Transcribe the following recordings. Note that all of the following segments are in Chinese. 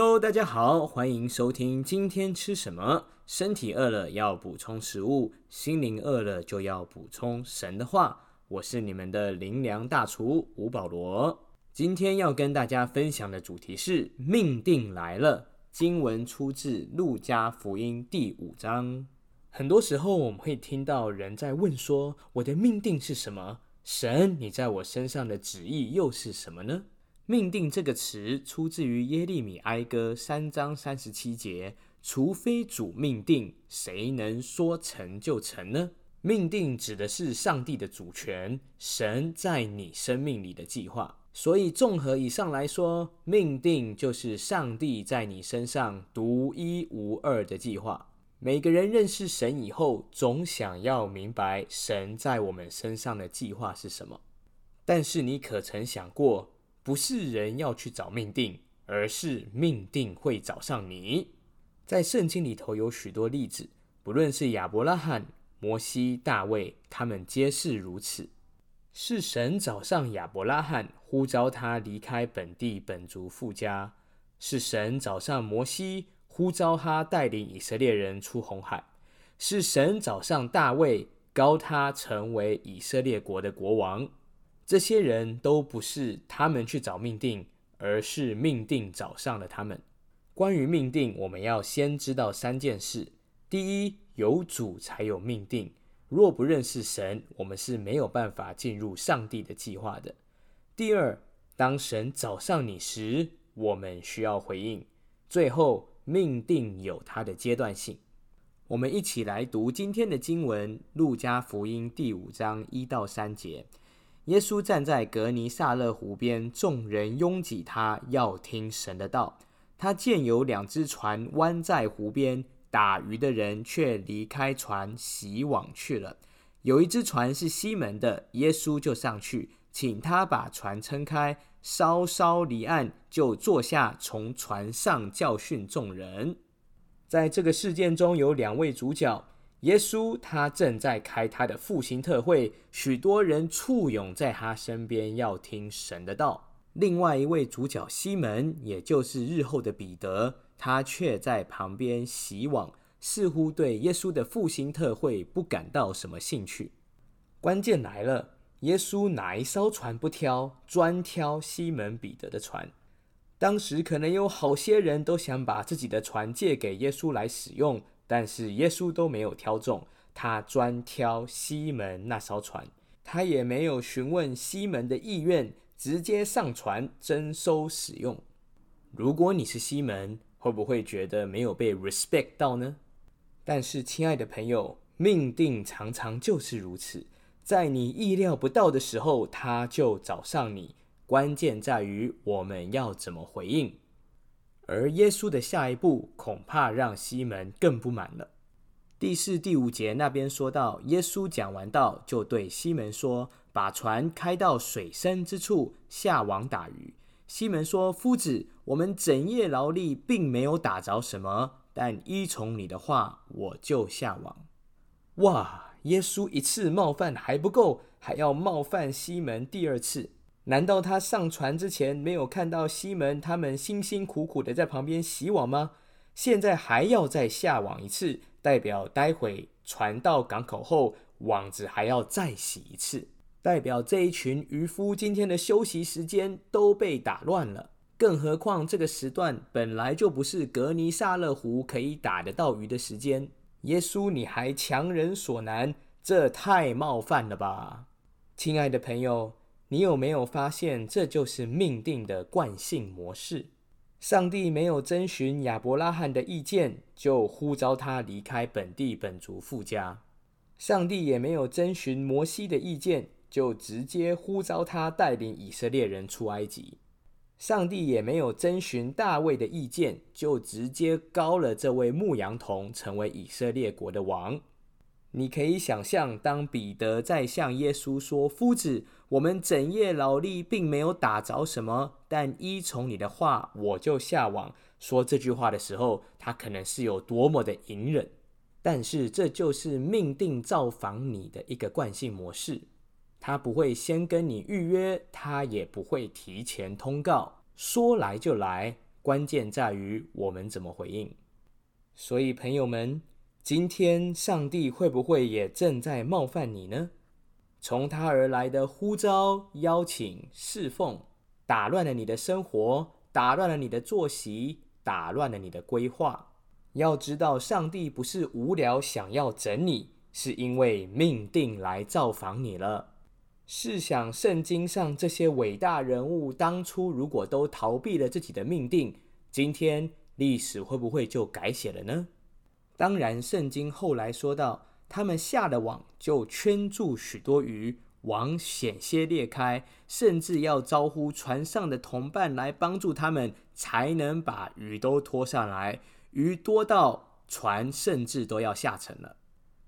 Hello，大家好，欢迎收听今天吃什么。身体饿了要补充食物，心灵饿了就要补充神的话。我是你们的灵粮大厨吴保罗。今天要跟大家分享的主题是命定来了。经文出自路加福音第五章。很多时候我们会听到人在问说：“我的命定是什么？神，你在我身上的旨意又是什么呢？”命定这个词出自于耶利米哀歌三章三十七节：“除非主命定，谁能说成就成呢？”命定指的是上帝的主权，神在你生命里的计划。所以，综合以上来说，命定就是上帝在你身上独一无二的计划。每个人认识神以后，总想要明白神在我们身上的计划是什么。但是，你可曾想过？不是人要去找命定，而是命定会找上你。在圣经里头有许多例子，不论是亚伯拉罕、摩西、大卫，他们皆是如此。是神找上亚伯拉罕，呼召他离开本地本族富家；是神找上摩西，呼召他带领以色列人出红海；是神找上大卫，高他成为以色列国的国王。这些人都不是他们去找命定，而是命定找上了他们。关于命定，我们要先知道三件事：第一，有主才有命定。若不认识神，我们是没有办法进入上帝的计划的。第二，当神找上你时，我们需要回应。最后，命定有它的阶段性。我们一起来读今天的经文：《路加福音》第五章一到三节。耶稣站在格尼萨勒湖边，众人拥挤他，要听神的道。他见有两只船弯在湖边，打鱼的人却离开船，洗网去了。有一只船是西门的，耶稣就上去，请他把船撑开，稍稍离岸，就坐下，从船上教训众人。在这个事件中有两位主角。耶稣他正在开他的复兴特会，许多人簇拥在他身边要听神的道。另外一位主角西门，也就是日后的彼得，他却在旁边洗网，似乎对耶稣的复兴特会不感到什么兴趣。关键来了，耶稣哪一艘船不挑，专挑西门彼得的船。当时可能有好些人都想把自己的船借给耶稣来使用。但是耶稣都没有挑中，他专挑西门那艘船，他也没有询问西门的意愿，直接上船征收使用。如果你是西门，会不会觉得没有被 respect 到呢？但是亲爱的朋友，命定常常就是如此，在你意料不到的时候，他就找上你。关键在于我们要怎么回应。而耶稣的下一步恐怕让西门更不满了。第四、第五节那边说到，耶稣讲完道，就对西门说：“把船开到水深之处，下网打鱼。”西门说：“夫子，我们整夜劳力，并没有打着什么，但依从你的话，我就下网。”哇！耶稣一次冒犯还不够，还要冒犯西门第二次。难道他上船之前没有看到西门他们辛辛苦苦的在旁边洗网吗？现在还要再下网一次，代表待会船到港口后，网子还要再洗一次，代表这一群渔夫今天的休息时间都被打乱了。更何况这个时段本来就不是格尼萨勒湖可以打得到鱼的时间。耶稣，你还强人所难，这太冒犯了吧，亲爱的朋友。你有没有发现，这就是命定的惯性模式？上帝没有征询亚伯拉罕的意见，就呼召他离开本地本族富家；上帝也没有征询摩西的意见，就直接呼召他带领以色列人出埃及；上帝也没有征询大卫的意见，就直接高了这位牧羊童成为以色列国的王。你可以想象，当彼得在向耶稣说：“夫子，我们整夜劳力，并没有打着什么，但依从你的话，我就下网。”说这句话的时候，他可能是有多么的隐忍。但是，这就是命定造访你的一个惯性模式。他不会先跟你预约，他也不会提前通告，说来就来。关键在于我们怎么回应。所以，朋友们，今天上帝会不会也正在冒犯你呢？从他而来的呼召、邀请、侍奉，打乱了你的生活，打乱了你的作息，打乱了你的规划。要知道，上帝不是无聊想要整你，是因为命定来造访你了。试想，圣经上这些伟大人物当初如果都逃避了自己的命定，今天历史会不会就改写了呢？当然，圣经后来说到。他们下了网，就圈住许多鱼，网险些裂开，甚至要招呼船上的同伴来帮助他们，才能把鱼都拖上来。鱼多到船甚至都要下沉了。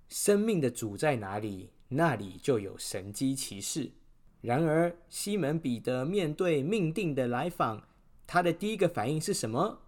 生命的主在哪里，那里就有神机骑士。然而，西门彼得面对命定的来访，他的第一个反应是什么？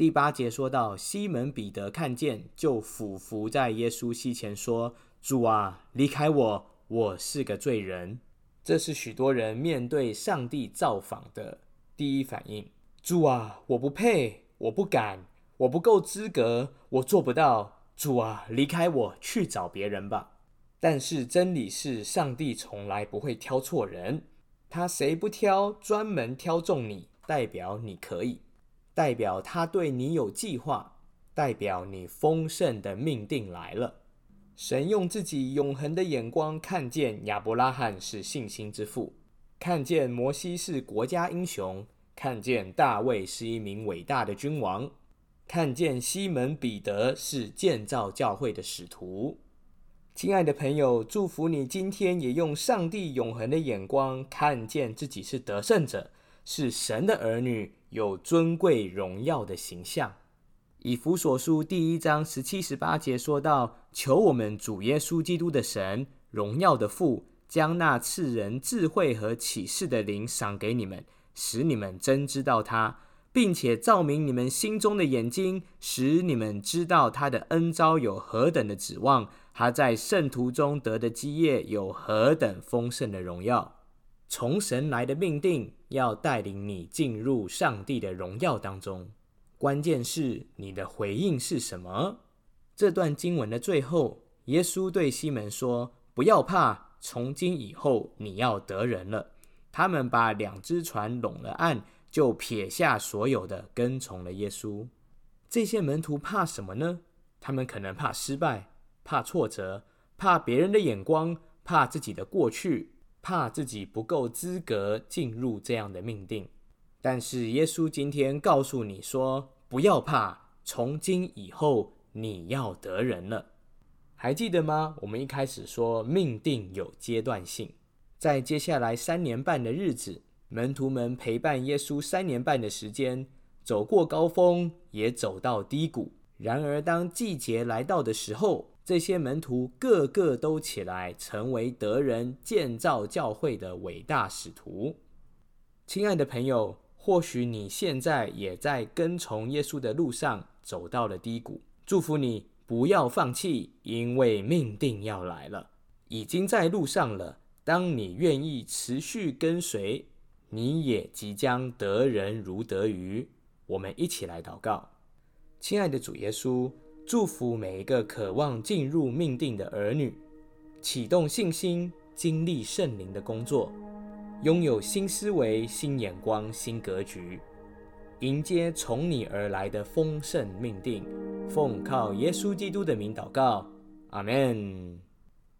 第八节说到，西门彼得看见，就俯伏在耶稣膝前说：“主啊，离开我，我是个罪人。”这是许多人面对上帝造访的第一反应。主啊，我不配，我不敢，我不够资格，我做不到。主啊，离开我，去找别人吧。但是真理是，上帝从来不会挑错人，他谁不挑，专门挑中你，代表你可以。代表他对你有计划，代表你丰盛的命定来了。神用自己永恒的眼光看见亚伯拉罕是信心之父，看见摩西是国家英雄，看见大卫是一名伟大的君王，看见西门彼得是建造教会的使徒。亲爱的朋友，祝福你今天也用上帝永恒的眼光看见自己是得胜者，是神的儿女。有尊贵荣耀的形象。以弗所书第一章十七、十八节说到：“求我们主耶稣基督的神，荣耀的父，将那赐人智慧和启示的灵赏给你们，使你们真知道他，并且照明你们心中的眼睛，使你们知道他的恩招有何等的指望，他在圣徒中得的基业有何等丰盛的荣耀。”从神来的命定，要带领你进入上帝的荣耀当中。关键是你的回应是什么？这段经文的最后，耶稣对西门说：“不要怕，从今以后你要得人了。”他们把两只船拢了岸，就撇下所有的，跟从了耶稣。这些门徒怕什么呢？他们可能怕失败，怕挫折，怕别人的眼光，怕自己的过去。怕自己不够资格进入这样的命定，但是耶稣今天告诉你说：不要怕，从今以后你要得人了。还记得吗？我们一开始说命定有阶段性，在接下来三年半的日子，门徒们陪伴耶稣三年半的时间，走过高峰，也走到低谷。然而当季节来到的时候，这些门徒个个都起来，成为德人建造教会的伟大使徒。亲爱的朋友，或许你现在也在跟从耶稣的路上走到了低谷。祝福你不要放弃，因为命定要来了，已经在路上了。当你愿意持续跟随，你也即将得人如得鱼。我们一起来祷告，亲爱的主耶稣。祝福每一个渴望进入命定的儿女，启动信心，经历圣灵的工作，拥有新思维、新眼光、新格局，迎接从你而来的丰盛命定。奉靠耶稣基督的名祷告，阿门。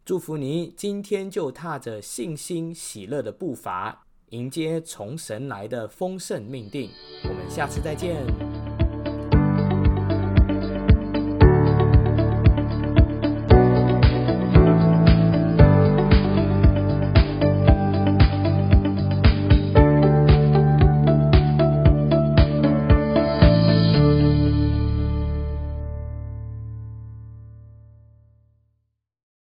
祝福你今天就踏着信心、喜乐的步伐，迎接从神来的丰盛命定。我们下次再见。